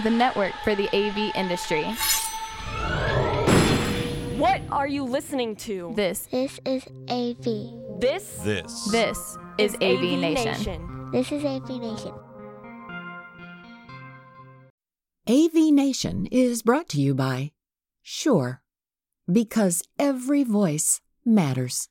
the network for the AV industry. What are you listening to? This, This is AV. This This. this is AV, Nation. This is AV Nation. AV Nation is brought to you by Shure, because every voice matters.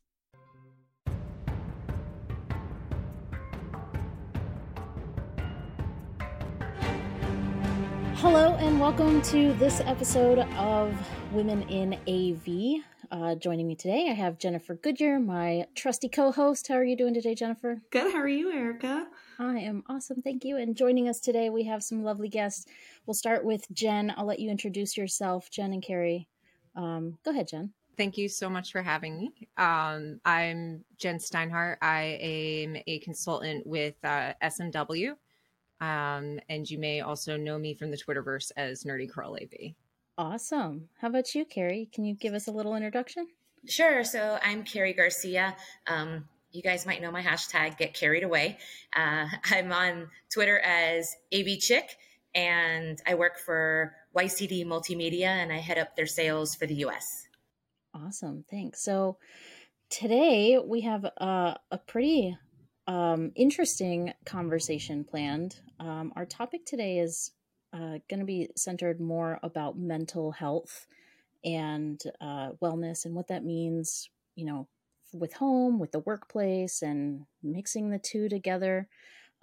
Hello and welcome to this episode of Women in AV. Uh, joining me today, I have Jennifer Goodyear, my trusty co-host. How are you doing today, Jennifer? Good. How are you, Erica? I am awesome, thank you. And joining us today, we have some lovely guests. We'll start with Jen. I'll let you introduce yourself, Jen and Carrie. Um, go ahead, Jen. Thank you so much for having me. Um, I'm Jen Steinhardt. I am a consultant with uh, SMW. Um, and you may also know me from the Twitterverse as Nerdy Curl AV. Awesome. How about you, Carrie? Can you give us a little introduction? Sure. So I'm Carrie Garcia. Um, you guys might know my hashtag Get Carried Away. Uh, I'm on Twitter as AV Chick, and I work for YCD Multimedia, and I head up their sales for the US. Awesome. Thanks. So today we have a, a pretty um, interesting conversation planned. Um, our topic today is uh, going to be centered more about mental health and uh, wellness and what that means, you know, with home, with the workplace, and mixing the two together.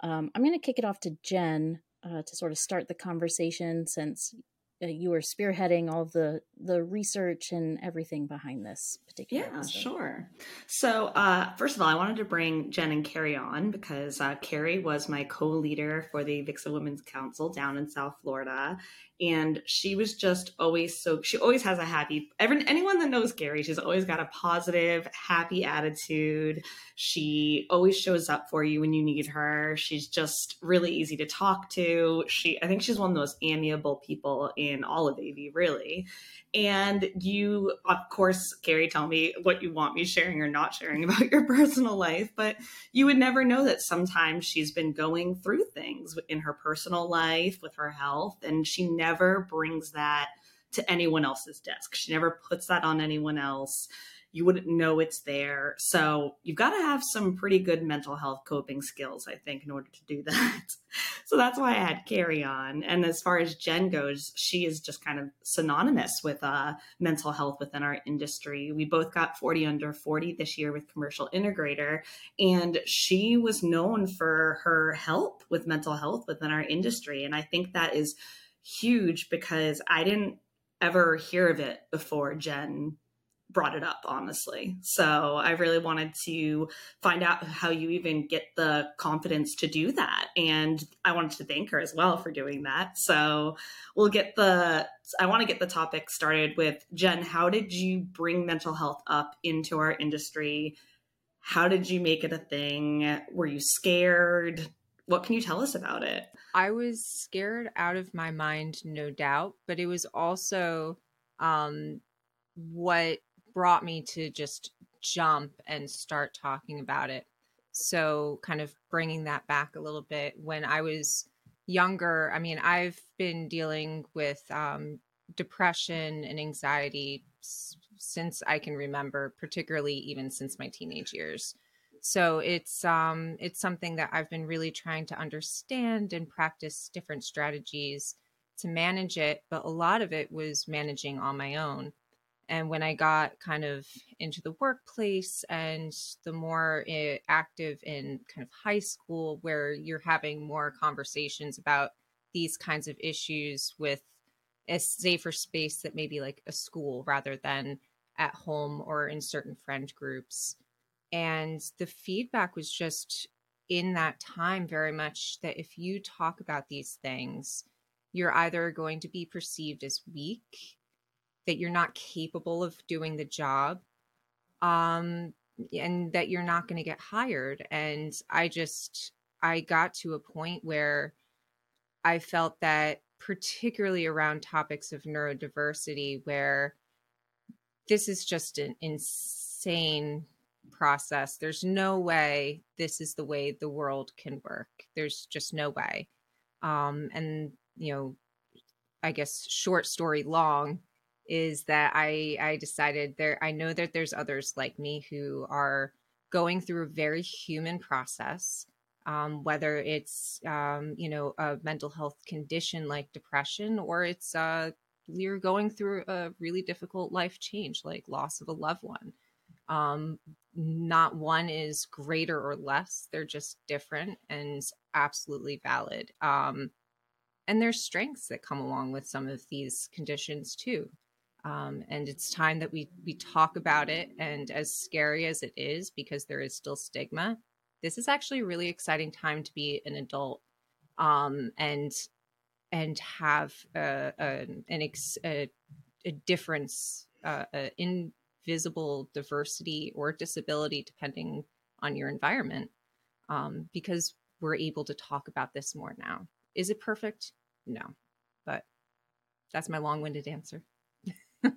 Um, I'm going to kick it off to Jen uh, to sort of start the conversation since uh, you were spearheading all the the research and everything behind this particular Yeah, episode. sure. So, uh, first of all, I wanted to bring Jen and Carrie on because uh, Carrie was my co leader for the AVIXA Women's Council down in South Florida. And she was just always so, she always has a happy, every, anyone that knows Carrie, she's always got a positive, happy attitude. She always shows up for you when you need her. She's just really easy to talk to. She, I think she's one of the most amiable people in all of AV, really. And you, of course, Carrie, tell me what you want me sharing or not sharing about your personal life, but you would never know that sometimes she's been going through things in her personal life with her health, and she never brings that to anyone else's desk. She never puts that on anyone else. You wouldn't know it's there. So you've got to have some pretty good mental health coping skills, I think, in order to do that. so that's why I had Carrie on. And as far as Jen goes, she is just kind of synonymous with uh, mental health within our industry. We both got 40 under 40 this year with Commercial Integrator, and she was known for her help with mental health within our industry. And I think that is huge because I didn't ever hear of it before Jen brought it up honestly. So i really wanted to find out how you even get the confidence to do that. And i wanted to thank her as well for doing that. So we'll get the i want to get the topic started with jen how did you bring mental health up into our industry? How did you make it a thing? Were you scared? What can you tell us about it? I was scared out of my mind, no doubt, but it was also um, what brought me to just jump and start talking about it. So, kind of bringing that back a little bit. When I was younger, I mean, I've been dealing with um, depression and anxiety since I can remember, particularly even since my teenage years. So it's um it's something that I've been really trying to understand and practice different strategies to manage it, but a lot of it was managing on my own. And when I got kind of into the workplace and the more eh, active in kind of high school, where you're having more conversations about these kinds of issues with a safer space that maybe like a school rather than at home or in certain friend groups. And the feedback was just in that time very much that if you talk about these things, you're either going to be perceived as weak, that you're not capable of doing the job, um, and that you're not going to get hired. And I just, I got to a point where I felt that, particularly around topics of neurodiversity, where this is just an insane process. There's no way this is the way the world can work. There's just no way. Um, and, you know, I guess, short story long is that I I decided there I know that there's others like me who are going through a very human process um, whether it's um, you know a mental health condition like depression or it's uh, you're going through a really difficult life change like loss of a loved one. Um, not one is greater or less they're just different and absolutely valid. Um, and there's strengths that come along with some of these conditions too um, and it's time that we we talk about it. And as scary as it is because there is still stigma this is actually a really exciting time to be an adult um, and and have a, a an ex, a, a difference uh, invisible diversity or disability depending on your environment um, because we're able to talk about this more now. Is it perfect? No but that's my long-winded answer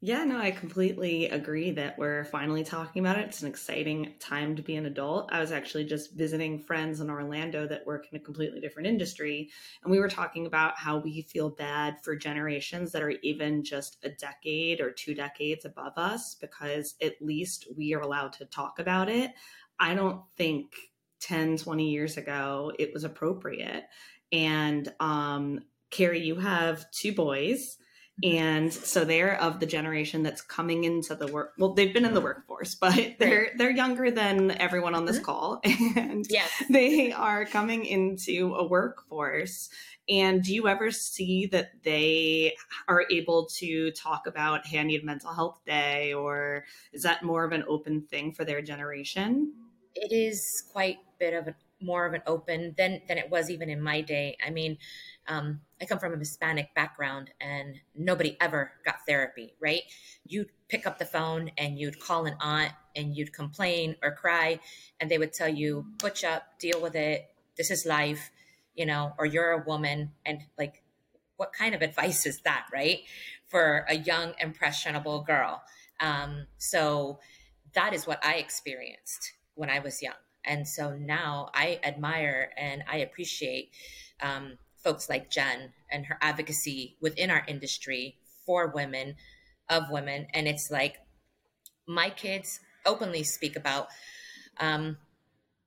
Yeah, no, I completely agree that we're finally talking about it. It's an exciting time to be an adult. I was actually just visiting friends in Orlando that work in a completely different industry, and we were talking about how we feel bad for generations that are even just a decade or two decades above us because at least we are allowed to talk about it. I don't think 10, 20 years ago it was appropriate. And um, Carrie, you have two boys and so they're of the generation that's coming into the work well they've been in the workforce but they're they're younger than everyone on this mm-hmm. call. And yes. they are coming into a workforce. And do you ever see that they are able to talk about hey i need mental health day or is that more of an open thing for their generation? It is quite a bit of a more of an open than than it was even in my day. I mean um, I come from a Hispanic background and nobody ever got therapy, right? You'd pick up the phone and you'd call an aunt and you'd complain or cry, and they would tell you, butch up, deal with it. This is life, you know, or you're a woman. And like, what kind of advice is that, right? For a young, impressionable girl. Um, so that is what I experienced when I was young. And so now I admire and I appreciate um, folks like Jen and her advocacy within our industry for women, of women. And it's like my kids openly speak about um,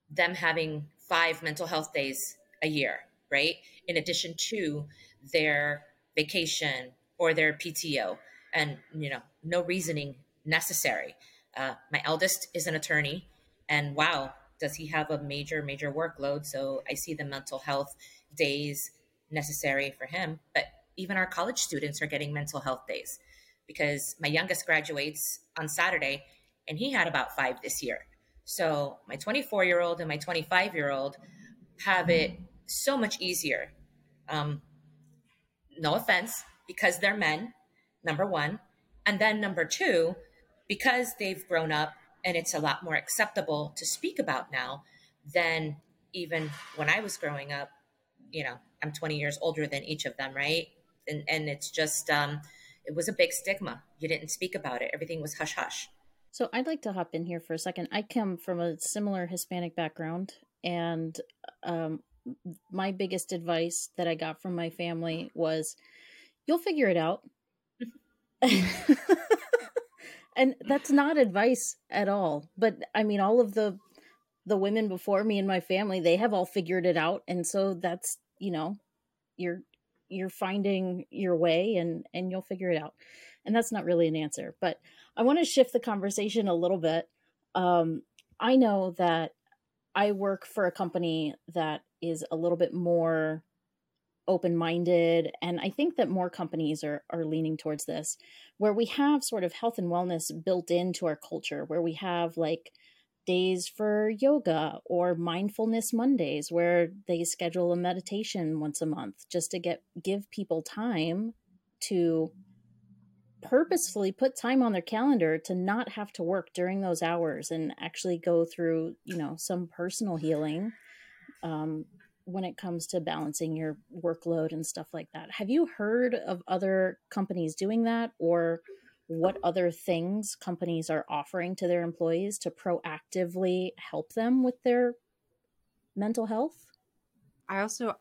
them having five mental health days a year, right? In addition to their vacation or their PTO, and you know, no reasoning necessary. Uh, my eldest is an attorney, and wow, does he have a major, major workload? So I see the mental health days necessary for him. But even our college students are getting mental health days because my youngest graduates on Saturday and he had about five this year. So my 24 year old and my 25 year old have it so much easier. Um, no offense, because they're men, number one. And then number two, because they've grown up and it's a lot more acceptable to speak about now than even when I was growing up, you know, I'm 20 years older than each of them, right? And and it's just um, it was a big stigma. You didn't speak about it. Everything was hush hush. So I'd like to hop in here for a second. I come from a similar Hispanic background, and um, my biggest advice that I got from my family was, "You'll figure it out." and that's not advice at all. But I mean, all of the the women before me in my family, they have all figured it out, and so that's you know you're you're finding your way and and you'll figure it out. And that's not really an answer but i want to shift the conversation a little bit. Um, i know that i work for a company that is a little bit more open-minded and i think that more companies are are leaning towards this where we have sort of health and wellness built into our culture where we have like days for yoga or mindfulness Mondays where they schedule a meditation once a month just to get give people time to purposefully put time on their calendar to not have to work during those hours and actually go through you know some personal healing um, when it comes to balancing your workload and stuff like that. Have you heard of other companies doing that or what other things companies are offering to their employees to proactively help them with their mental health. I also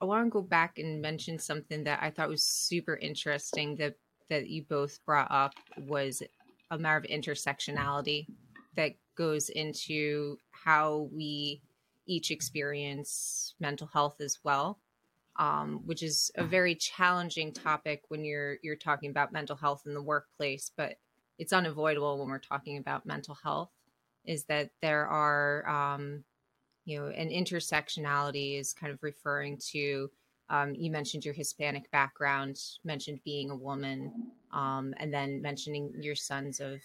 I want to go back and mention something that I thought was super interesting that that you both brought up was a matter of intersectionality that goes into how we each experience mental health as well um, which is a very challenging topic when you're you're talking about mental health in the workplace but it's unavoidable when we're talking about mental health is that there are um, you know an intersectionality is kind of referring to um, you mentioned your hispanic background mentioned being a woman um, and then mentioning your sons of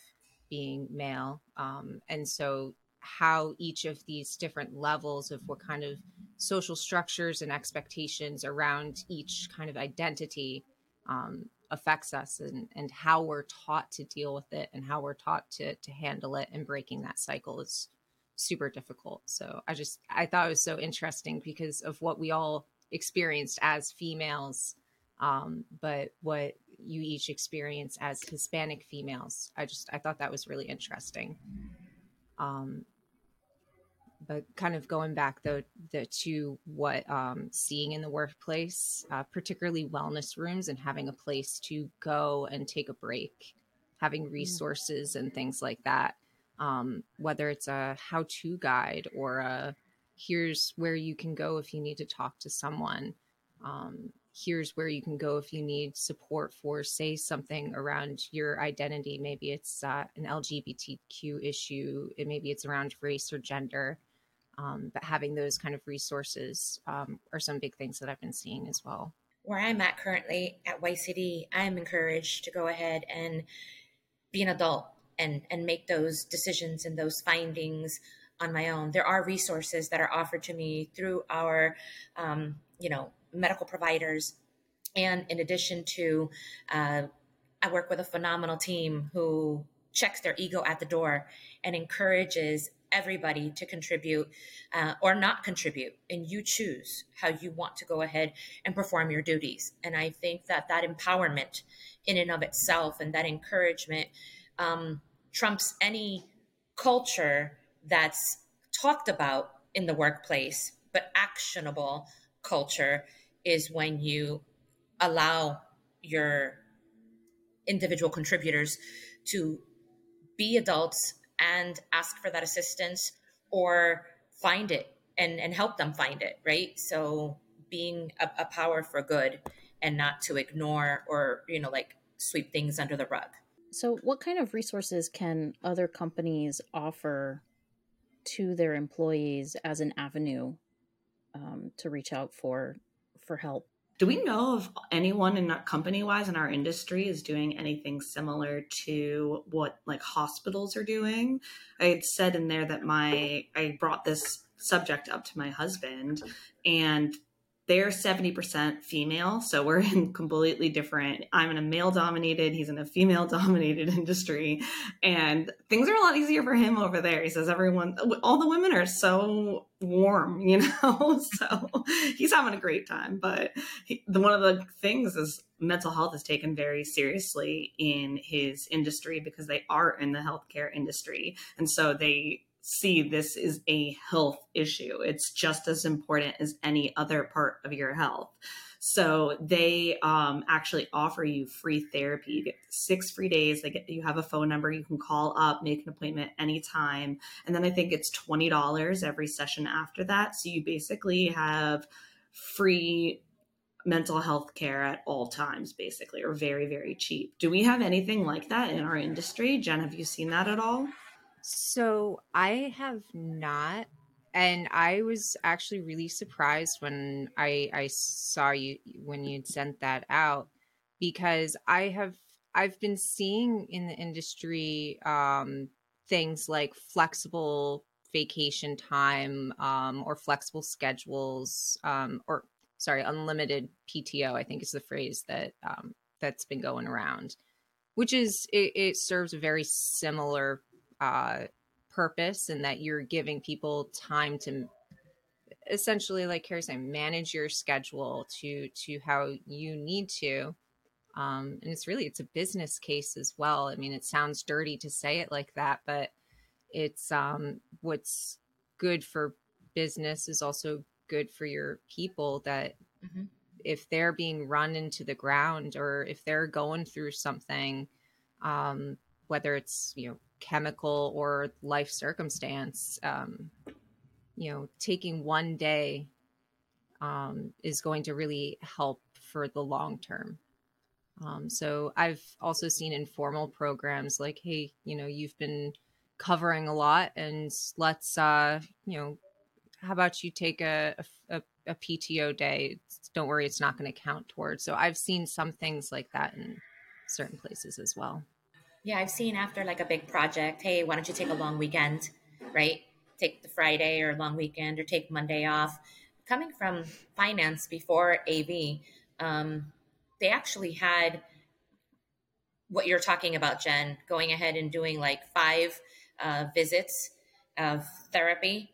being male um, and so how each of these different levels of what kind of social structures and expectations around each kind of identity um, affects us and, and how we're taught to deal with it and how we're taught to, to handle it and breaking that cycle is super difficult. So I just, I thought it was so interesting because of what we all experienced as females, um, but what you each experience as Hispanic females. I just, I thought that was really interesting. Um, but kind of going back though the, to what um, seeing in the workplace, uh, particularly wellness rooms and having a place to go and take a break, having mm. resources and things like that. Um, whether it's a how-to guide or a here's where you can go if you need to talk to someone. Um, here's where you can go if you need support for say something around your identity maybe it's uh, an lgbtq issue it, maybe it's around race or gender um, but having those kind of resources um, are some big things that I've been seeing as well. Where I'm at currently at YCD, I'm encouraged to go ahead and be an adult and and make those decisions and those findings on my own. There are resources that are offered to me through our, um, you know, medical providers, and in addition to, uh, I work with a phenomenal team who checks their ego at the door and encourages everybody to contribute uh, or not contribute and you choose how you want to go ahead and perform your duties. And i think that that empowerment in and of itself and that encouragement um, trumps any culture that's talked about in the workplace but actionable culture is when you allow your individual contributors to be adults and ask for that assistance or find it and, and help them find it, right? So being a, a power for good and not to ignore or, you know, like sweep things under the rug. So, what kind of resources can other companies offer to their employees as an avenue um, to reach out for for help? Do we know if anyone in company wise in our industry is doing anything similar to what like hospitals are doing? I had said in there that my i brought this subject up to my husband and they're 70% female so we're in completely different. I'm in a male dominated he's in a female dominated industry and things are a lot easier for him over there. He says everyone all the women are so warm you know? So he's having a great time but he, one of the things is mental health is taken very seriously in his industry because they are in the healthcare industry and so they see this is a health issue. It's just as important as any other part of your health. So they um, actually offer you free therapy. You get six free days. They get you have a phone number you can call up, make an appointment anytime, and then I think it's twenty dollars every session after that. So you basically have free mental health care at all times, basically, or very very cheap. Do we have anything like that in our industry? Jen, have you seen that at all? So I have not, and I was actually really surprised when I I saw you when you'd sent that out because I have I've been seeing in the industry um, things like flexible vacation time um, or flexible schedules um, or sorry unlimited PTO I think is the phrase that um, that's been going around, which is it, it serves a very similar uh, purpose and that you're giving people time to essentially like Carrie saying manage your schedule to to how you need to um, and it's really it's a business case as well i mean it sounds dirty to say it like that but it's um, what's good for business is also good for your people that mm-hmm. if they're being run into the ground or if they're going through something, um, whether it's you know chemical or life circumstance, um, you know, taking one day um, is going to really help for the long term. Um, so I've also seen informal programs like, hey, you know, you've been covering a lot, and let's, uh, you know, how about you take a, a, a PTO day? Don't worry, it's not going to count towards. So I've seen some things like that in certain places as well. Yeah, I've seen after like a big project, hey, why don't you take a long weekend, right? Take the Friday or long weekend or take Monday off. Coming from finance before AV, um, they actually had what you're talking about, Jen, going ahead and doing like five uh, visits of therapy,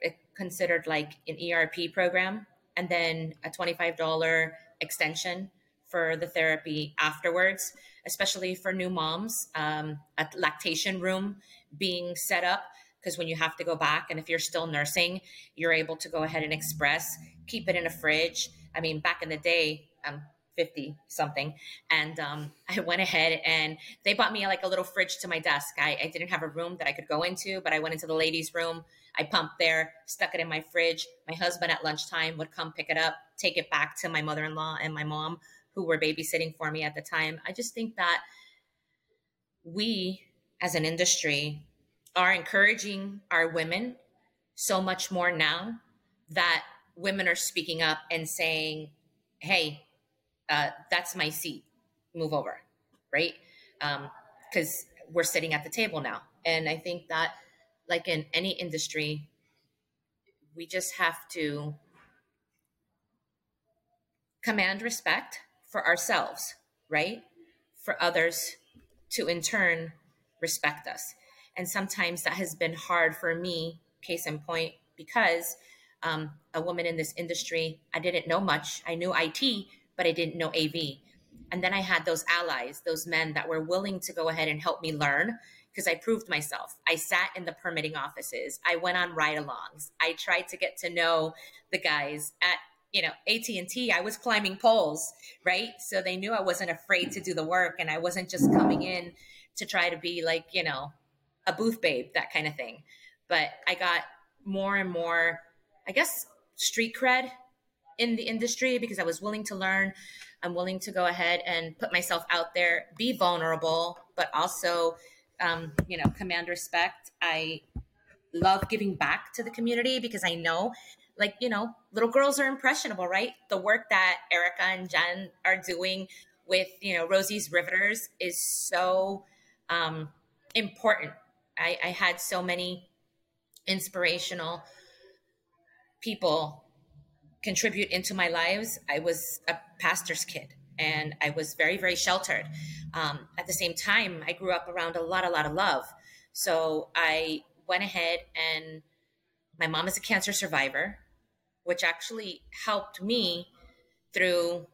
it considered like an ERP program, and then a $25 extension for the therapy afterwards, especially for new moms. Um, a lactation room being set up because when you have to go back, and if you're still nursing, you're able to go ahead and express, keep it in a fridge. I mean, back in the day, I'm 50 something, and um, I went ahead and they bought me like a little fridge to my desk. I, I didn't have a room that I could go into, but I went into the ladies' room. I pumped there, stuck it in my fridge. My husband at lunchtime would come pick it up, take it back to my mother in law and my mom, who were babysitting for me at the time. I just think that we as an industry are encouraging our women so much more now that women are speaking up and saying, hey, uh, that's my seat, move over, right? Because um, we're sitting at the table now. And I think that, like in any industry, we just have to command respect for ourselves, right? For others to in turn respect us. And sometimes that has been hard for me, case in point, because um, a woman in this industry, I didn't know much. I knew IT, but I didn't know AV. And then I had those allies, those men that were willing to go ahead and help me learn because I proved myself. I sat in the permitting offices. I went on ride-alongs. I tried to get to know the guys at you know AT&T I was climbing poles right? So they knew I wasn't afraid to do the work and I wasn't just coming in to try to be like you know a booth babe that kind of thing. But I got more and more I guess street cred in the industry because I was willing to learn. I'm willing to go ahead and put myself out there be vulnerable but also um, you know command respect. I love giving back to the community because I know like you know little girls are impressionable right? The work that erica and jen are doing with you know rosie's riveters is so um, important. I, I had so many inspirational people contribute into my lives. I was a pastor's kid and i was very very sheltered. Um, at the same time i grew up around a lot a lot of love. So i went ahead and my mom is a cancer survivor which actually helped me through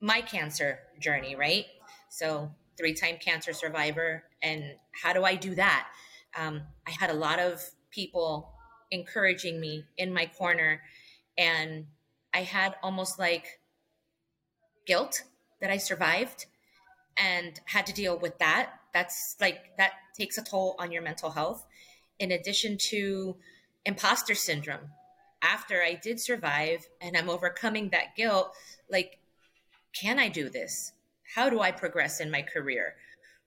my cancer journey, right? So, three time cancer survivor. And how do I do that? Um, I had a lot of people encouraging me in my corner. And I had almost like guilt that I survived and had to deal with that. That's like, that takes a toll on your mental health. In addition to imposter syndrome, after I did survive and I'm overcoming that guilt, like, can I do this? How do I progress in my career?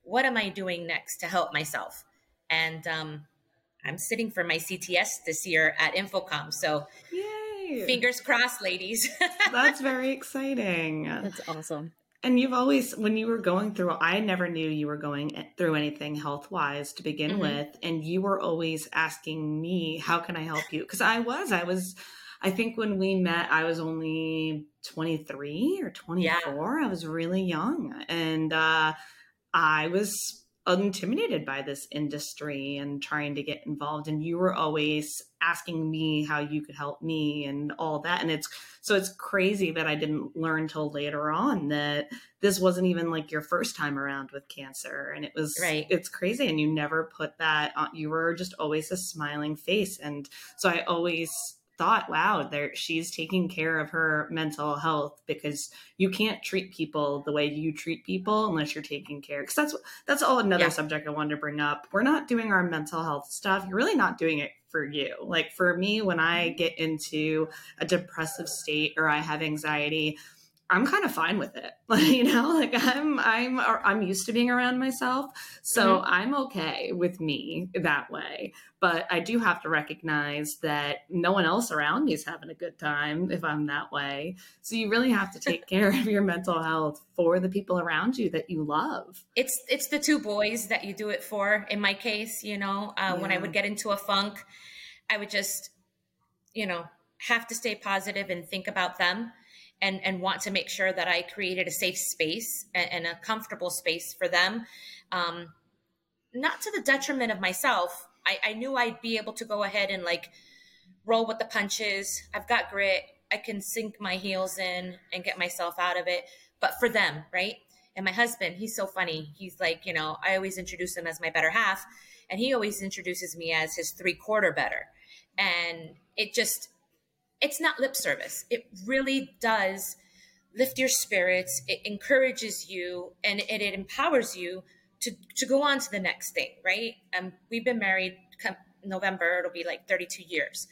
What am I doing next to help myself? And um, I'm sitting for my CTS this year at InfoComm. So, Yay. fingers crossed, ladies. That's very exciting. That's awesome. And you've always, when you were going through, I never knew you were going through anything health wise to begin mm-hmm. with. And you were always asking me, how can I help you? Because I was, I was, I think when we met, I was only 23 or 24. Yeah. I was really young. And uh, I was intimidated by this industry and trying to get involved and you were always asking me how you could help me and all that and it's so it's crazy that I didn't learn till later on that this wasn't even like your first time around with cancer and it was right. it's crazy and you never put that on you were just always a smiling face and so I always thought, wow, there she's taking care of her mental health because you can't treat people the way you treat people unless you're taking care. Because that's that's all another yeah. subject I wanted to bring up. We're not doing our mental health stuff. You're really not doing it for you. Like for me, when I get into a depressive state or I have anxiety, I'm kind of fine with it. you know, like I'm I'm I'm used to being around myself, so mm-hmm. I'm okay with me that way. But I do have to recognize that no one else around me is having a good time if I'm that way. So you really have to take care of your mental health for the people around you that you love. It's it's the two boys that you do it for. In my case, you know, uh, yeah. when I would get into a funk, I would just, you know, have to stay positive and think about them and and want to make sure that I created a safe space and, and a comfortable space for them, um, not to the detriment of myself. I, I knew I'd be able to go ahead and like roll with the punches. I've got grit. I can sink my heels in and get myself out of it. But for them, right? And my husband, he's so funny. He's like, you know, I always introduce him as my better half, and he always introduces me as his three quarter better. And it just it's not lip service. It really does lift your spirits. It encourages you and it, it empowers you to, to go on to the next thing, right? Um, we've been married November, it'll be like 32 years.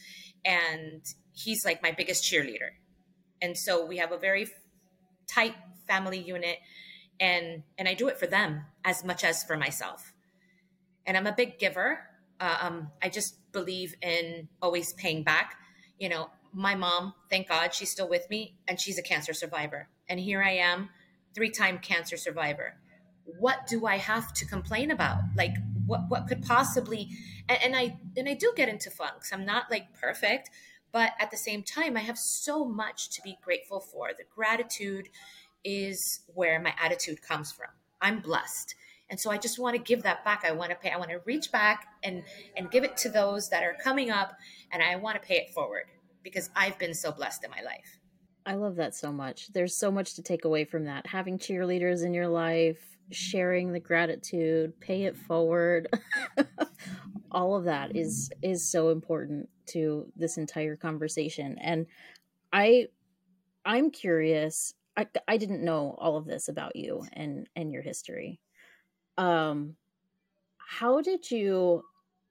And he's like my biggest cheerleader. And so we have a very tight family unit and and I do it for them as much as for myself. And I'm a big giver. Uh, um, I just believe in always paying back. You know, my mom, thank God, she's still with me and she's a cancer survivor. And here I am, three time cancer survivor. What do I have to complain about? Like, what, what could possibly, and, and I, and I do get into funks. I'm not like perfect, but at the same time, I have so much to be grateful for. The gratitude is where my attitude comes from. I'm blessed. And so I just want to give that back. I want to pay, I want to reach back and, and give it to those that are coming up and I want to pay it forward because I've been so blessed in my life. I love that so much. There's so much to take away from that. Having cheerleaders in your life, sharing the gratitude, pay it forward. all of that is is so important to this entire conversation. And I I'm curious. I I didn't know all of this about you and and your history. Um how did you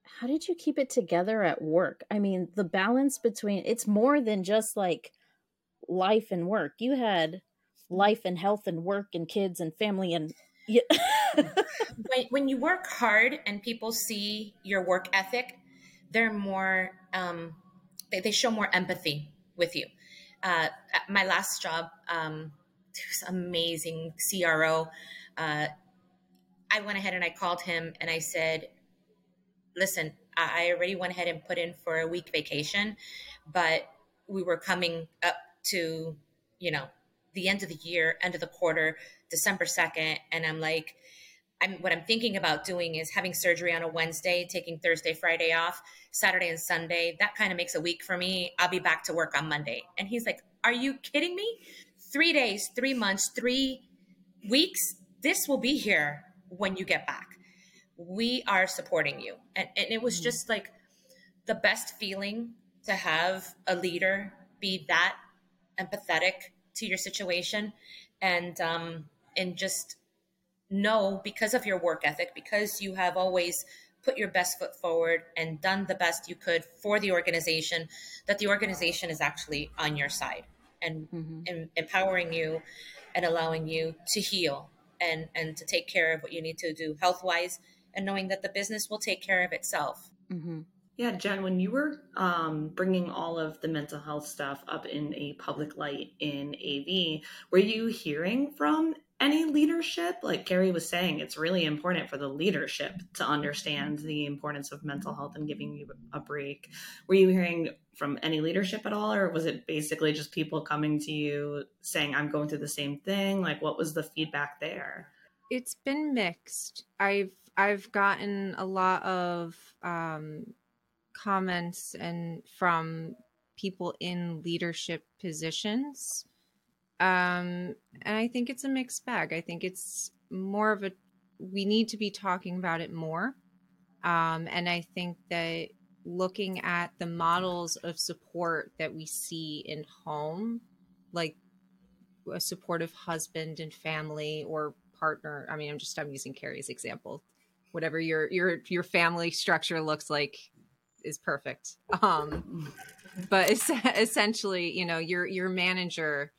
how did you keep it together at work? I mean, the balance between it's more than just like life and work. You had life and health and work and kids and family and yeah. when, when you work hard and people see your work ethic, they're more um, they, they show more empathy with you. Uh, my last job, um, was amazing CRO. Uh, I went ahead and I called him and I said, listen, I already went ahead and put in for a week vacation, but we were coming up to, you know, the end of the year, end of the quarter, December 2nd. And I'm like, I'm, what I'm thinking about doing is having surgery on a Wednesday, taking Thursday, Friday off, Saturday and Sunday. That kind of makes a week for me. I'll be back to work on Monday. And he's like, Are you kidding me? Three days, three months, three weeks. This will be here when you get back we are supporting you. And, and it was mm-hmm. just like the best feeling to have a leader be that empathetic to your situation and um, and just know because of your work ethic because you have always put your best foot forward and done the best you could for the organization that the organization is actually on your side and, mm-hmm. and empowering you and allowing you to heal and and to take care of what you need to do health wise and knowing that the business will take care of itself. Mm-hmm. Yeah, Jen, when you were um, bringing all of the mental health stuff up in a public light in AV, were you hearing from any leadership? Like Carrie was saying, it's really important for the leadership to understand the importance of mental health and giving you a break. Were you hearing from any leadership at all, or was it basically just people coming to you saying, I'm going through the same thing? Like, what was the feedback there? It's been mixed. I've I've gotten a lot of um, comments and from people in leadership positions. Um, and I think it's a mixed bag. I think it's more of a, we need to be talking about it more. Um, and I think that looking at the models of support that we see in home, like a supportive husband and family or partner. I mean, I'm just I'm using Carrie's example. Whatever your your your family structure looks like is perfect. Um, but essentially, you know, your your manager,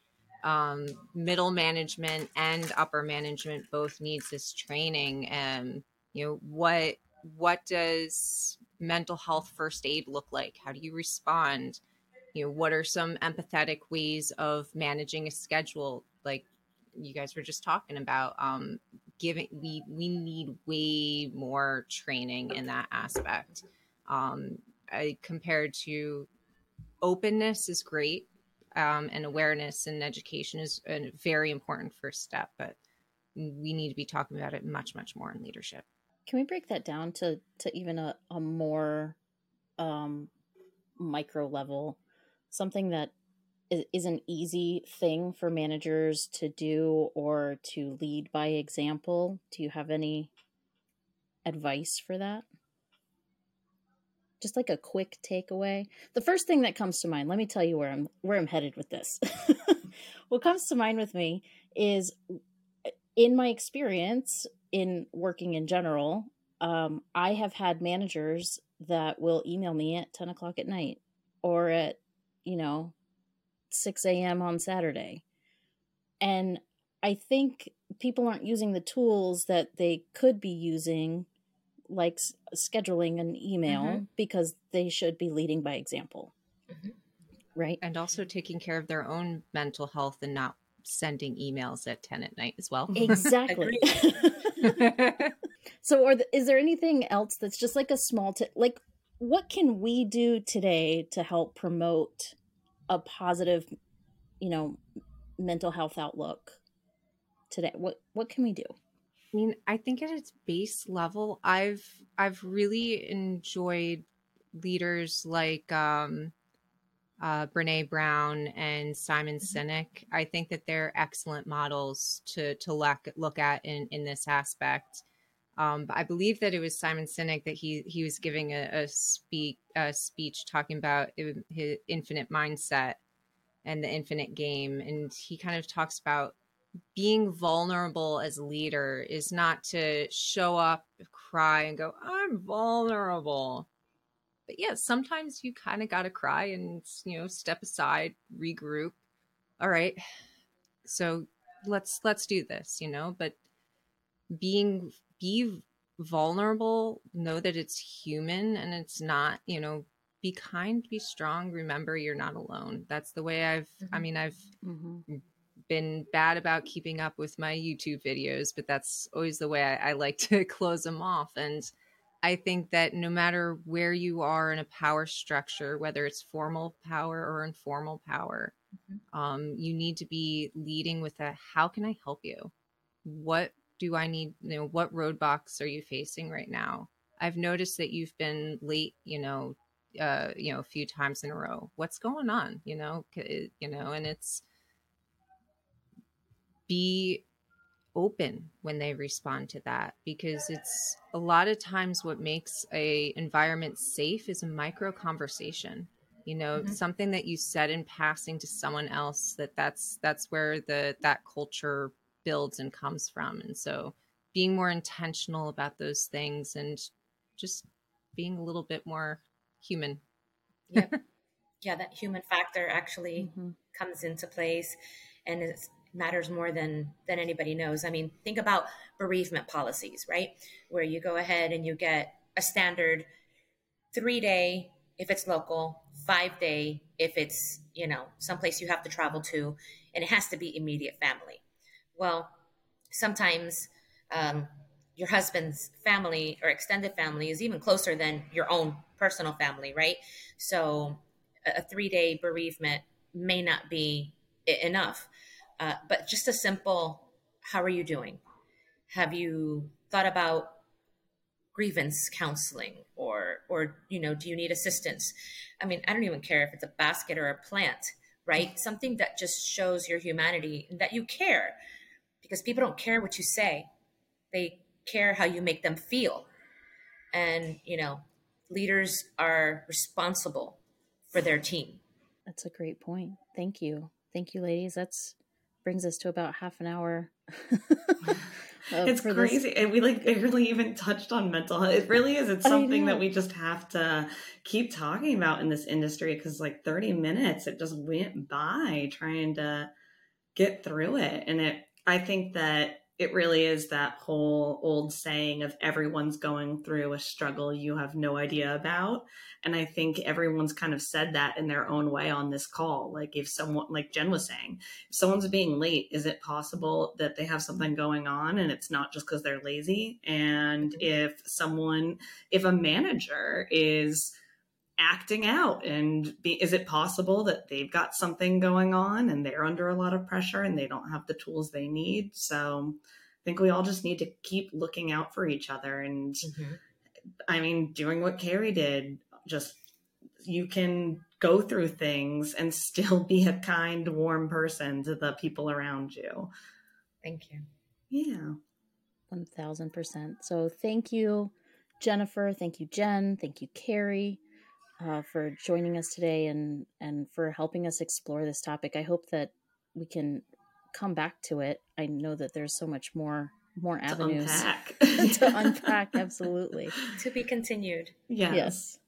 um, middle management and upper management both needs this training. And you know what what does mental health first aid look like? How do you respond? You know, what are some empathetic ways of managing a schedule? Like you guys were just talking about, um, giving we we need way more training in that aspect. Um, I, compared to openness is great, um, and awareness and education is a very important first step, but we need to be talking about it much much more in leadership. Can we break that down to to even a, a more um, micro level? Something that is, an easy thing for managers to do or to lead by example. Do you have any advice for that? Just like a quick takeaway. The first thing that comes to mind, let me tell you where I'm where I'm headed with this. what comes to mind with me is in my experience in working in general, um, I have had managers that will email me at 10 o'clock at night or at, you know, 6 a.m. on Saturday. And I think people aren't using the tools that they could be using, like s- scheduling an email, mm-hmm. because they should be leading by example. Mm-hmm. Right. And also taking care of their own mental health and not sending emails at 10 at night as well. Exactly. so, are the, is there anything else that's just like a small tip? Like, what can we do today to help promote a positive, you know, mental health outlook today? What what can we do? I mean, I think at its base level, I've I've really enjoyed leaders like um, uh, Brene Brown and Simon mm-hmm. Sinek. I think that they're excellent models to to look look at in in this aspect. Um, I believe that it was Simon Sinek that he he was giving a, a speak a speech talking about his infinite mindset and the infinite game, and he kind of talks about being vulnerable as a leader is not to show up, cry, and go, "I'm vulnerable." but yeah, sometimes you kind of got to cry and, you know, step aside, regroup. All right. So let's, let's do this, you know, but being, be vulnerable, know that it's human and it's not, you know, be kind, be strong. Remember, you're not alone. That's the way I've, mm-hmm. I mean, I've mm-hmm. been bad about keeping up with my YouTube videos, but that's always the way I, I like to close them off. And, I think that no matter where you are in a power structure, whether it's formal power or informal power, mm-hmm. um, you need to be leading with a how can I help you? What do I need? You know, what roadblocks are you facing right now? I've noticed that you've been late, you know, uh, you know, a few times in a row. What's going on? You know, you know, and it's be open when they respond to that because it's a lot of times what makes a environment safe is a micro conversation you know mm-hmm. something that you said in passing to someone else that that's that's where the that culture builds and comes from and so being more intentional about those things and just being a little bit more human yeah yeah that human factor actually mm-hmm. comes into place and it matters more than than anybody knows. I mean, think about bereavement policies, right? Where you go ahead and you get a standard 3 day if it's local, 5 day if it's, you know, someplace you have to travel to and it has to be immediate family. Well, sometimes um, your husband's family or extended family is even closer than your own personal family, right? So a, three day bereavement may not be enough. Uh, but just a simple, how are you doing? Have you thought about grievance counseling or or you know do you need assistance i mean i don't even care if it's a basket or a plant right something that just shows your humanity and that you care because people don't care what you say they care how you make them feel and you know leaders are responsible for their team. That's a great point. Thank you. Thank you, ladies. That's brings us to about half an hour. it's crazy. This. And we like barely even touched on mental health. It really is. It's something that we just have to keep talking about in this industry because like 30 minutes, it just went by trying to get through it. And it, I think that it really is that whole old saying of everyone's going through a struggle you have no idea about. And I think everyone's kind of said that in their own way on this call. Like, if someone, like Jenn was saying, if someone's being late, is it possible that they have something going on and it's not just because they're lazy? And mm-hmm. if someone, if a manager is, acting out and be, is it possible that they've got something going on and they're under a lot of pressure and they don't have the tools they need? So i think we all just need to keep looking out for each other and mm-hmm. i mean doing what carrie did just you can go through things and still be a kind warm person to the people around you. Thank you. Yeah. 1000% so thank you jennifer. Thank you jenn. Thank you carrie uh, for joining us today and and for helping us explore this topic. I hope that we can come back to it. I know that there's so much more more avenues to unpack. to unpack absolutely. To be continued. Yes. Yes.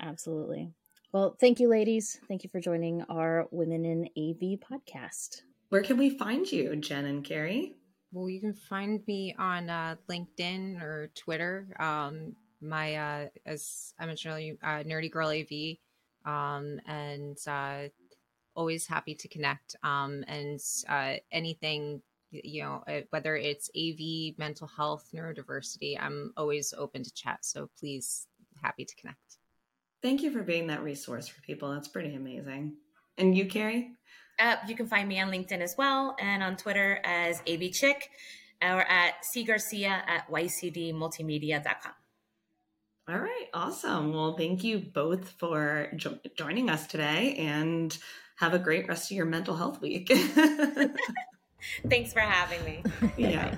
Absolutely. Well, thank you ladies. Thank you for joining our Women in AV podcast. Where can we find you, Jenn and Carrie? Well, you can find me on uh, LinkedIn or Twitter. Um, my uh, as I mentioned earlier, uh, nerdy girl AV, um, and uh, always happy to connect. Um, and uh, anything you know, uh, whether it's AV, mental health, neurodiversity, I'm always open to chat. So please, happy to connect. Thank you for being that resource for people. That's pretty amazing. And you, Carrie? Uh, you can find me on LinkedIn as well and on Twitter as AV Chick or at C Garcia at ycdmultimedia.com. All right, awesome. Well, thank you both for jo- joining us today and have a great rest of your mental health week. Thanks for having me. Yeah.